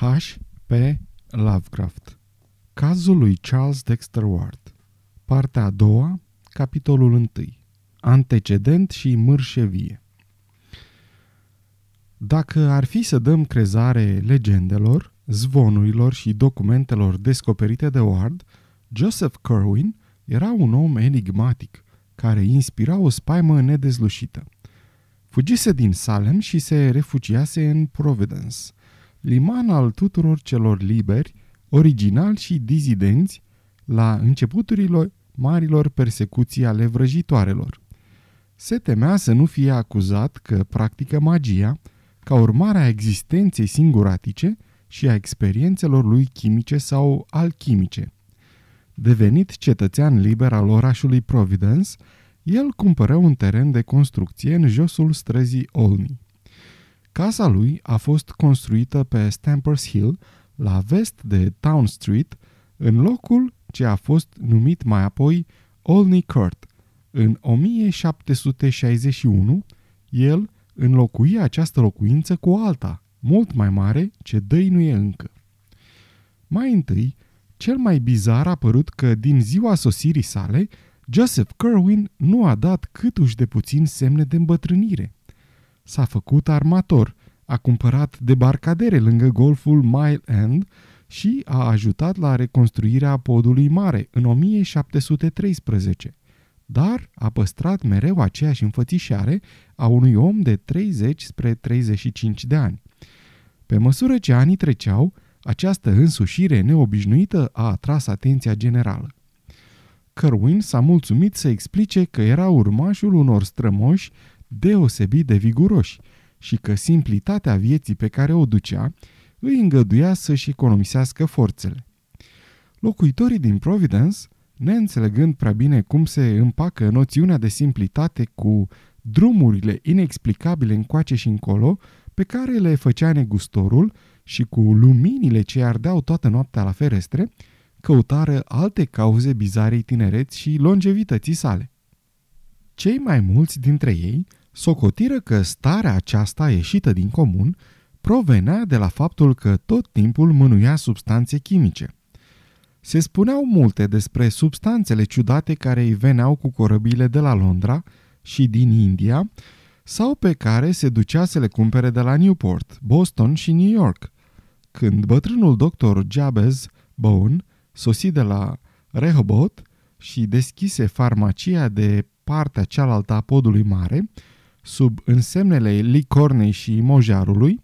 H. P. Lovecraft Cazul lui Charles Dexter Ward Partea a doua, capitolul 1 Antecedent și mârșevie Dacă ar fi să dăm crezare legendelor, zvonurilor și documentelor descoperite de Ward, Joseph Kerwin era un om enigmatic, care inspira o spaimă nedezlușită. Fugise din Salem și se refugiase în Providence – liman al tuturor celor liberi, originali și dizidenți, la începuturile marilor persecuții ale vrăjitoarelor. Se temea să nu fie acuzat că practică magia ca urmare a existenței singuratice și a experiențelor lui chimice sau alchimice. Devenit cetățean liber al orașului Providence, el cumpără un teren de construcție în josul străzii Olney. Casa lui a fost construită pe Stampers Hill, la vest de Town Street, în locul ce a fost numit mai apoi Olney Court. În 1761, el înlocuia această locuință cu alta, mult mai mare, ce dăinuie încă. Mai întâi, cel mai bizar a părut că din ziua sosirii sale, Joseph Kerwin nu a dat câtuși de puțin semne de îmbătrânire s-a făcut armator, a cumpărat debarcadere lângă golful Mile End și a ajutat la reconstruirea podului mare în 1713, dar a păstrat mereu aceeași înfățișare a unui om de 30 spre 35 de ani. Pe măsură ce anii treceau, această însușire neobișnuită a atras atenția generală. Kerwin s-a mulțumit să explice că era urmașul unor strămoși deosebit de viguroși și că simplitatea vieții pe care o ducea îi îngăduia să-și economisească forțele. Locuitorii din Providence, neînțelegând prea bine cum se împacă noțiunea de simplitate cu drumurile inexplicabile încoace și încolo pe care le făcea negustorul și cu luminile ce ardeau toată noaptea la ferestre, căutară alte cauze bizarei tinereți și longevității sale. Cei mai mulți dintre ei socotiră că starea aceasta ieșită din comun provenea de la faptul că tot timpul mânuia substanțe chimice. Se spuneau multe despre substanțele ciudate care îi veneau cu corăbile de la Londra și din India sau pe care se ducea să le cumpere de la Newport, Boston și New York. Când bătrânul doctor Jabez Bone sosi de la Rehoboth și deschise farmacia de partea cealaltă a podului mare, sub însemnele licornei și mojarului,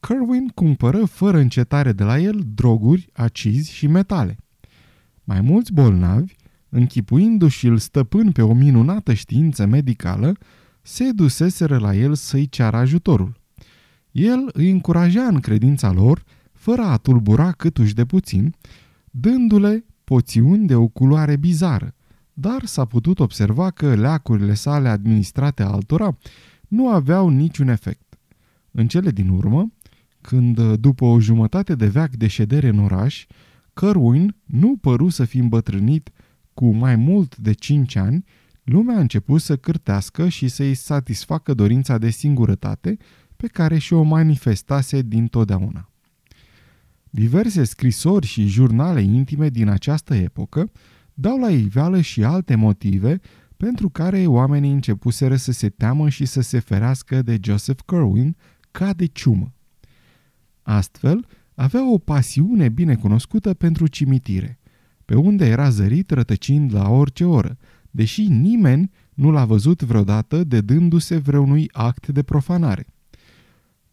Kerwin cumpără fără încetare de la el droguri, acizi și metale. Mai mulți bolnavi, închipuindu-și îl stăpân pe o minunată știință medicală, se duseseră la el să-i ceară ajutorul. El îi încuraja în credința lor, fără a tulbura câtuși de puțin, dându-le poțiuni de o culoare bizară, dar s-a putut observa că leacurile sale administrate altora nu aveau niciun efect. În cele din urmă, când după o jumătate de veac de ședere în oraș, Cărwin nu păru să fi îmbătrânit cu mai mult de cinci ani, lumea a început să cârtească și să-i satisfacă dorința de singurătate pe care și-o manifestase din totdeauna. Diverse scrisori și jurnale intime din această epocă dau la iveală și alte motive pentru care oamenii începuseră să se teamă și să se ferească de Joseph Kerwin ca de ciumă. Astfel, avea o pasiune bine cunoscută pentru cimitire, pe unde era zărit rătăcind la orice oră, deși nimeni nu l-a văzut vreodată de dându-se vreunui act de profanare.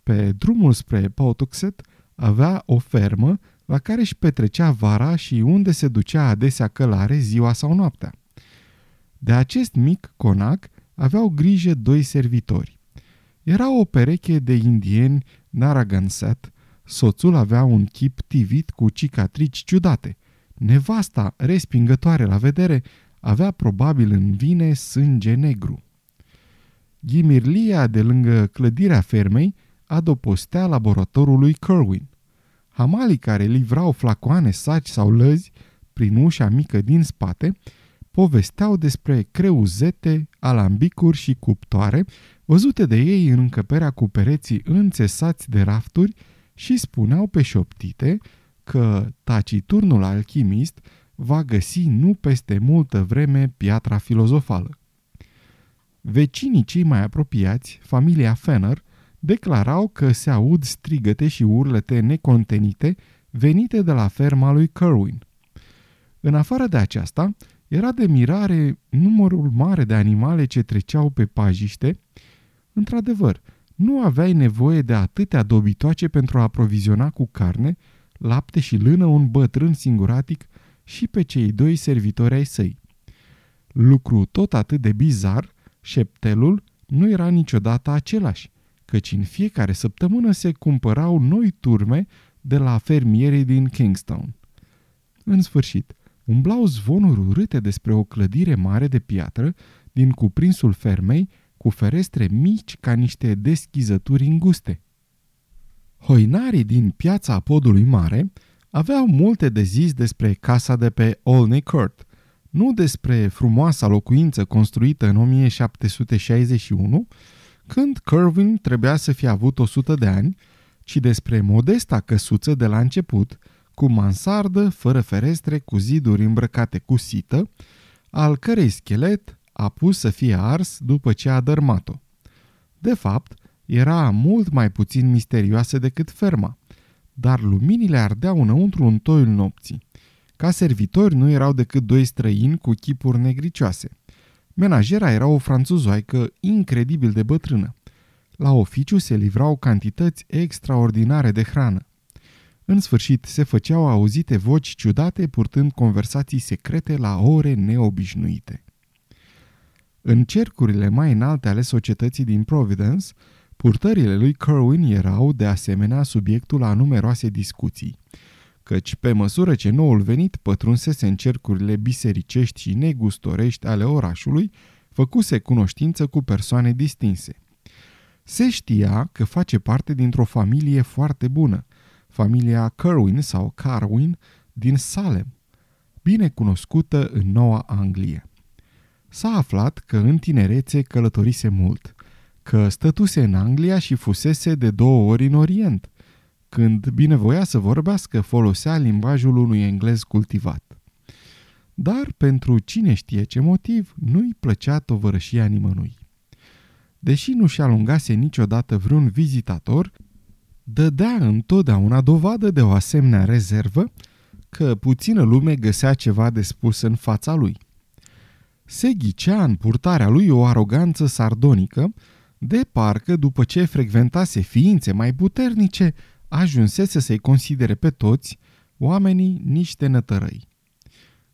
Pe drumul spre Pawtuxet avea o fermă la care își petrecea vara și unde se ducea adesea călare ziua sau noaptea. De acest mic conac aveau grijă doi servitori. Era o pereche de indieni Narragansett, soțul avea un chip tivit cu cicatrici ciudate. Nevasta, respingătoare la vedere, avea probabil în vine sânge negru. Ghimirlia de lângă clădirea fermei adopostea laboratorului Kerwin. Hamalii care livrau flacoane, saci sau lăzi prin ușa mică din spate povesteau despre creuzete, alambicuri și cuptoare văzute de ei în încăperea cu pereții înțesați de rafturi și spuneau pe șoptite că taciturnul alchimist va găsi nu peste multă vreme piatra filozofală. Vecinii cei mai apropiați, familia Fenner, declarau că se aud strigăte și urlete necontenite venite de la ferma lui Kerwin. În afară de aceasta, era de mirare numărul mare de animale ce treceau pe pajiște. Într-adevăr, nu aveai nevoie de atâtea dobitoace pentru a aproviziona cu carne, lapte și lână un bătrân singuratic și pe cei doi servitori ai săi. Lucru tot atât de bizar, șeptelul nu era niciodată același, căci în fiecare săptămână se cumpărau noi turme de la fermierii din Kingston. În sfârșit, umblau zvonuri urâte despre o clădire mare de piatră din cuprinsul fermei cu ferestre mici ca niște deschizături înguste. Hoinarii din piața podului mare aveau multe de zis despre casa de pe Olney Court, nu despre frumoasa locuință construită în 1761, când Curvin trebuia să fie avut 100 de ani, ci despre modesta căsuță de la început, cu mansardă, fără ferestre, cu ziduri îmbrăcate cu sită, al cărei schelet a pus să fie ars după ce a dărmat-o. De fapt, era mult mai puțin misterioasă decât ferma, dar luminile ardeau înăuntru în toiul nopții. Ca servitori nu erau decât doi străini cu chipuri negricioase. Menajera era o franțuzoaică incredibil de bătrână. La oficiu se livrau cantități extraordinare de hrană. În sfârșit, se făceau auzite voci ciudate purtând conversații secrete la ore neobișnuite. În cercurile mai înalte ale societății din Providence, purtările lui Kerwin erau, de asemenea, subiectul a numeroase discuții, căci pe măsură ce noul venit pătrunsese în cercurile bisericești și negustorești ale orașului, făcuse cunoștință cu persoane distinse. Se știa că face parte dintr-o familie foarte bună, familia Kerwin sau Carwin din Salem, bine cunoscută în Noua Anglie. S-a aflat că în tinerețe călătorise mult, că stătuse în Anglia și fusese de două ori în Orient. Când binevoia să vorbească, folosea limbajul unui englez cultivat. Dar pentru cine știe ce motiv, nu-i plăcea tovărășia nimănui. Deși nu și alungase niciodată vreun vizitator, dădea întotdeauna dovadă de o asemenea rezervă că puțină lume găsea ceva de spus în fața lui. Se ghicea în purtarea lui o aroganță sardonică, de parcă după ce frecventase ființe mai puternice, ajunsese să-i considere pe toți oamenii niște nătărăi.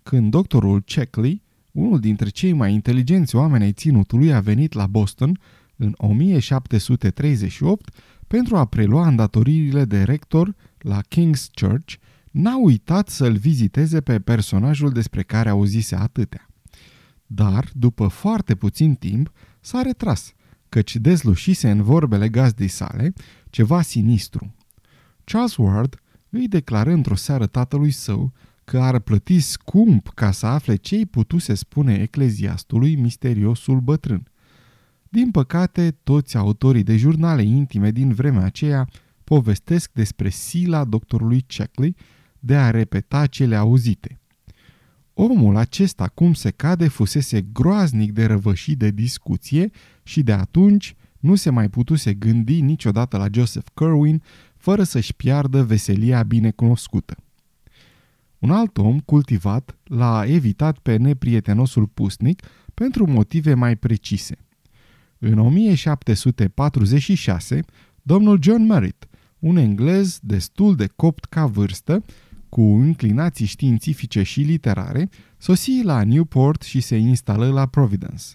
Când doctorul Checkley, unul dintre cei mai inteligenți oameni ai ținutului, a venit la Boston în 1738 pentru a prelua îndatoririle de rector la King's Church, n-a uitat să-l viziteze pe personajul despre care auzise atâtea. Dar, după foarte puțin timp, s-a retras, căci dezlușise în vorbele gazdei sale ceva sinistru. Charles Ward îi declară într-o seară tatălui său că ar plăti scump ca să afle ce-i putuse spune ecleziastului misteriosul bătrân. Din păcate, toți autorii de jurnale intime din vremea aceea povestesc despre sila doctorului Checkley de a repeta cele auzite. Omul acesta, cum se cade, fusese groaznic de răvășit de discuție și de atunci nu se mai putuse gândi niciodată la Joseph Kerwin fără să-și piardă veselia binecunoscută. Un alt om cultivat l-a evitat pe neprietenosul pusnic pentru motive mai precise. În 1746, domnul John Merritt, un englez destul de copt ca vârstă, cu inclinații științifice și literare, sosi la Newport și se instală la Providence,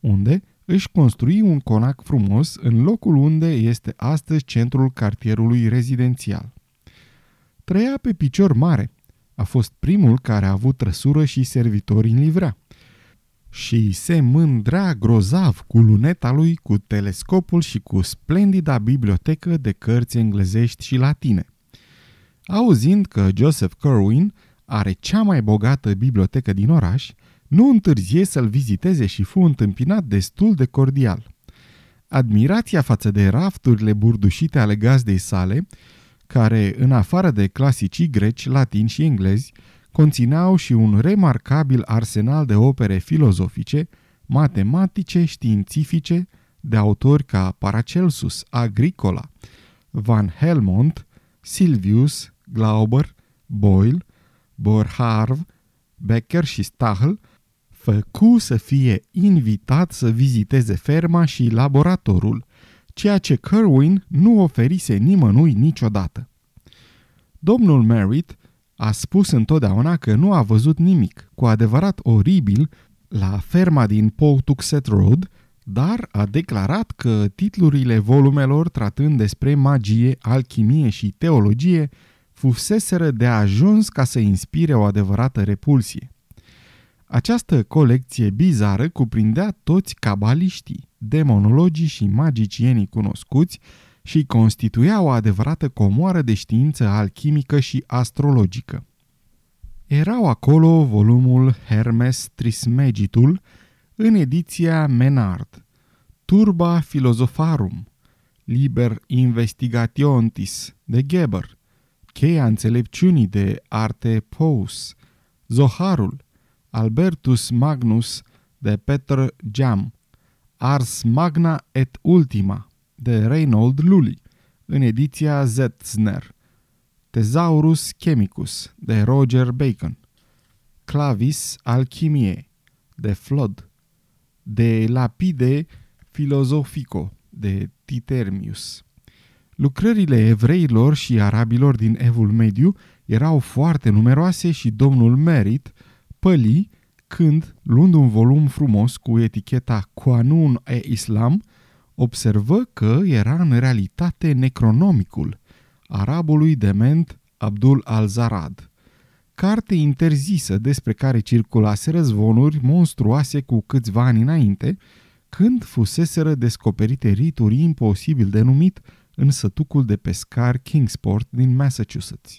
unde își construi un conac frumos în locul unde este astăzi centrul cartierului rezidențial. Trăia pe picior mare. A fost primul care a avut trăsură și servitori în livrea și se mândrea grozav cu luneta lui, cu telescopul și cu splendida bibliotecă de cărți englezești și latine. Auzind că Joseph Kerwin are cea mai bogată bibliotecă din oraș, nu întârzie să-l viziteze și fu întâmpinat destul de cordial. Admirația față de rafturile burdușite ale gazdei sale, care, în afară de clasicii greci, latini și englezi, conțineau și un remarcabil arsenal de opere filozofice, matematice, științifice, de autori ca Paracelsus, Agricola, Van Helmont, Silvius, Glauber, Boyle, Boerhaave, Becker și Stahl, făcu să fie invitat să viziteze ferma și laboratorul, ceea ce Kerwin nu oferise nimănui niciodată. Domnul Merritt a spus întotdeauna că nu a văzut nimic cu adevărat oribil la ferma din Pawtuxet Road, dar a declarat că titlurile volumelor tratând despre magie, alchimie și teologie fuseseră de ajuns ca să inspire o adevărată repulsie. Această colecție bizară cuprindea toți cabaliștii, demonologii și magicienii cunoscuți și constituia o adevărată comoară de știință alchimică și astrologică. Erau acolo volumul Hermes Trismegitul în ediția Menard, Turba Philosopharum, Liber Investigationis de Geber, Cheia înțelepciunii de Arte Pous, Zoharul, Albertus Magnus de Peter Jam, Ars Magna et Ultima de Reynold Lully, în ediția Zetzner, Thesaurus Chemicus de Roger Bacon, Clavis Alchimie de Flood, de Lapide Philosophico de Titermius. Lucrările evreilor și arabilor din Evul Mediu erau foarte numeroase și domnul Merit păli când, luând un volum frumos cu eticheta Quanun e Islam, observă că era în realitate necronomicul arabului dement Abdul al-Zarad, carte interzisă despre care circulaseră zvonuri monstruoase cu câțiva ani înainte, când fuseseră descoperite rituri imposibil de numit în sătucul de pescar Kingsport din Massachusetts.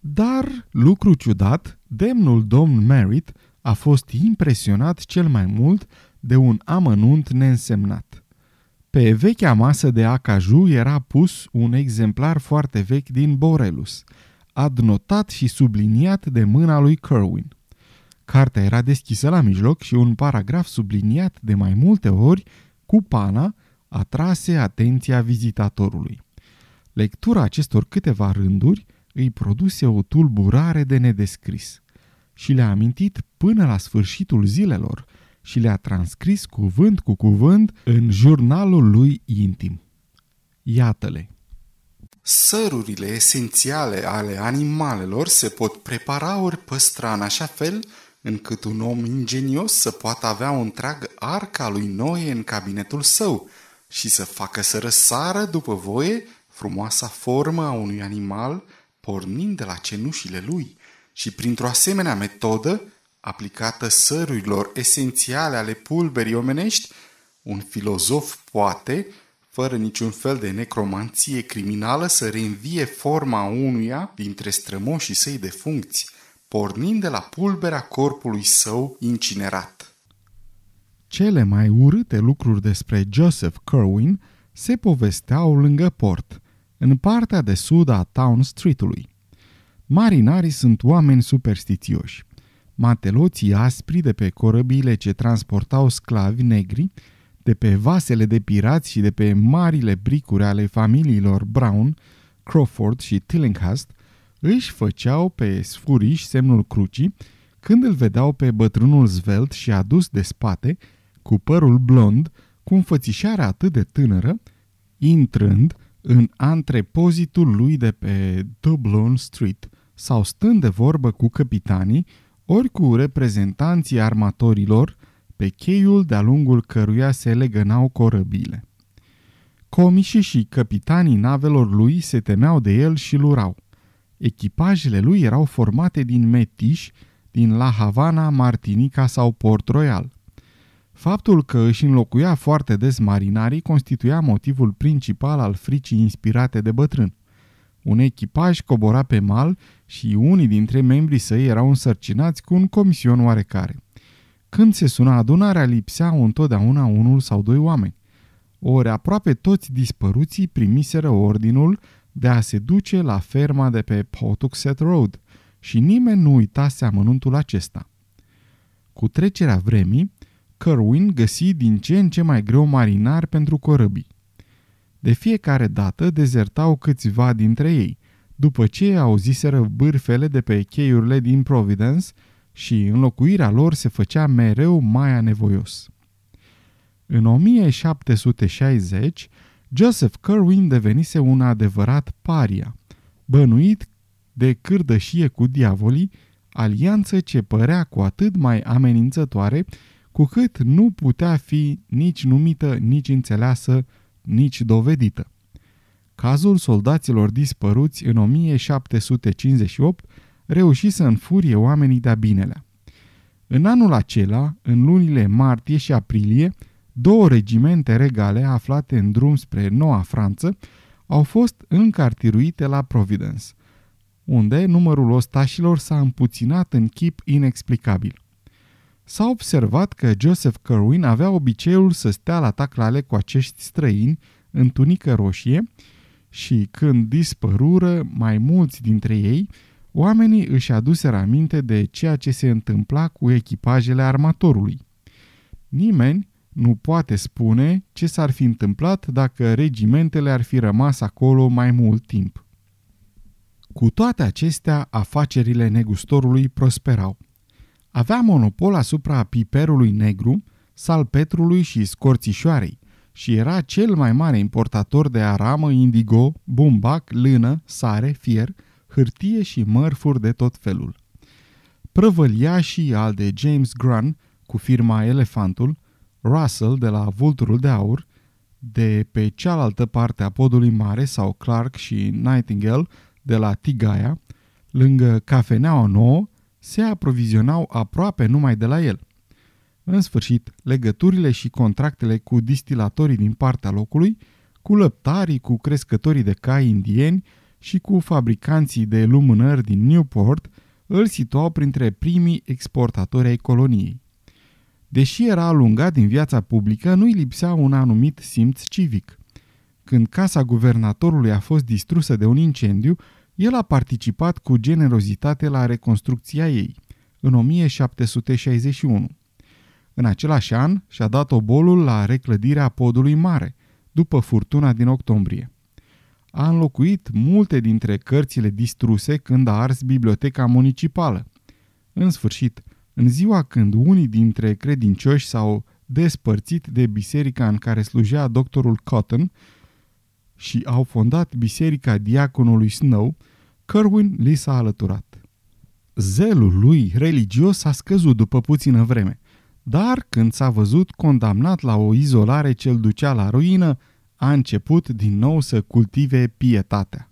Dar, lucru ciudat, demnul domn Merritt a fost impresionat cel mai mult de un amănunt neînsemnat. Pe vechea masă de acaju era pus un exemplar foarte vechi din Borelus, adnotat și subliniat de mâna lui Kerwin. Cartea era deschisă la mijloc și un paragraf subliniat de mai multe ori cu pana atrase atenția vizitatorului. Lectura acestor câteva rânduri îi produse o tulburare de nedescris și le-a amintit până la sfârșitul zilelor și le-a transcris cuvânt cu cuvânt în jurnalul lui intim. Iată-le! Sărurile esențiale ale animalelor se pot prepara ori păstra în așa fel încât un om ingenios să poată avea un întreg arca lui Noe în cabinetul său și să facă să răsară după voie frumoasa formă a unui animal pornind de la cenușile lui și printr-o asemenea metodă, aplicată sărurilor esențiale ale pulberii omenești, un filozof poate, fără niciun fel de necromanție criminală, să reînvie forma unuia dintre strămoșii săi de funcții, pornind de la pulberea corpului său incinerat. Cele mai urâte lucruri despre Joseph Kerwin se povesteau lângă port, în partea de sud a Town Street-ului. Marinarii sunt oameni superstițioși. Mateloții aspri de pe corăbile ce transportau sclavi negri, de pe vasele de pirați și de pe marile bricuri ale familiilor Brown, Crawford și Tillinghast, își făceau pe sfuriș semnul crucii când îl vedeau pe bătrânul zvelt și adus de spate, cu părul blond, cu înfățișarea atât de tânără, intrând în antrepozitul lui de pe Dublin Street sau stând de vorbă cu capitanii, ori cu reprezentanții armatorilor pe cheiul de-a lungul căruia se legănau corăbile. Comișii și capitanii navelor lui se temeau de el și lurau. Echipajele lui erau formate din metiși din La Havana, Martinica sau Port Royal. Faptul că își înlocuia foarte des marinarii constituia motivul principal al fricii inspirate de bătrân. Un echipaj cobora pe mal și unii dintre membrii săi erau însărcinați cu un comision oarecare. Când se suna adunarea, lipseau întotdeauna unul sau doi oameni. Ori aproape toți dispăruții primiseră ordinul de a se duce la ferma de pe Pawtuxet Road și nimeni nu uitase amănuntul acesta. Cu trecerea vremii, Kerwin găsi din ce în ce mai greu marinari pentru corăbii. De fiecare dată dezertau câțiva dintre ei, după ce auziseră bârfele de pe cheiurile din Providence și înlocuirea lor se făcea mereu mai anevoios. În 1760, Joseph Kerwin devenise un adevărat paria, bănuit de cârdășie cu diavolii, alianță ce părea cu atât mai amenințătoare, cu cât nu putea fi nici numită, nici înțeleasă, nici dovedită. Cazul soldaților dispăruți în 1758 reuși să înfurie oamenii de-a binelea. În anul acela, în lunile martie și aprilie, două regimente regale aflate în drum spre Noua Franță au fost încartiruite la Providence, unde numărul ostașilor s-a împuținat în chip inexplicabil. S-a observat că Joseph Kerwin avea obiceiul să stea la taclale cu acești străini în tunică roșie și când dispărură mai mulți dintre ei, oamenii își aduseră aminte de ceea ce se întâmpla cu echipajele armatorului. Nimeni nu poate spune ce s-ar fi întâmplat dacă regimentele ar fi rămas acolo mai mult timp. Cu toate acestea, afacerile negustorului prosperau. Avea monopol asupra piperului negru, salpetrului și scorțișoarei și era cel mai mare importator de aramă, indigo, bumbac, lână, sare, fier, hârtie și mărfuri de tot felul. Prăvăliașii al de James Grun, cu firma Elefantul, Russell de la Vulturul de Aur, de pe cealaltă parte a podului mare sau Clark și Nightingale de la Tigaia, lângă cafeneaua nouă, se aprovizionau aproape numai de la el. În sfârșit, legăturile și contractele cu distilatorii din partea locului, cu lăptarii, cu crescătorii de cai indieni și cu fabricanții de lumânări din Newport îl situau printre primii exportatori ai coloniei. Deși era alungat din viața publică, nu-i lipsea un anumit simț civic. Când casa guvernatorului a fost distrusă de un incendiu, el a participat cu generozitate la reconstrucția ei, în 1761. În același an și-a dat obolul la reclădirea podului mare, după furtuna din octombrie. A înlocuit multe dintre cărțile distruse când a ars biblioteca municipală. În sfârșit, în ziua când unii dintre credincioși s-au despărțit de biserica în care slujea doctorul Cotton și au fondat biserica diaconului Snow, Kerwin li s-a alăturat. Zelul lui religios a scăzut după puțină vreme, dar când s-a văzut condamnat la o izolare ce îl ducea la ruină, a început din nou să cultive pietatea.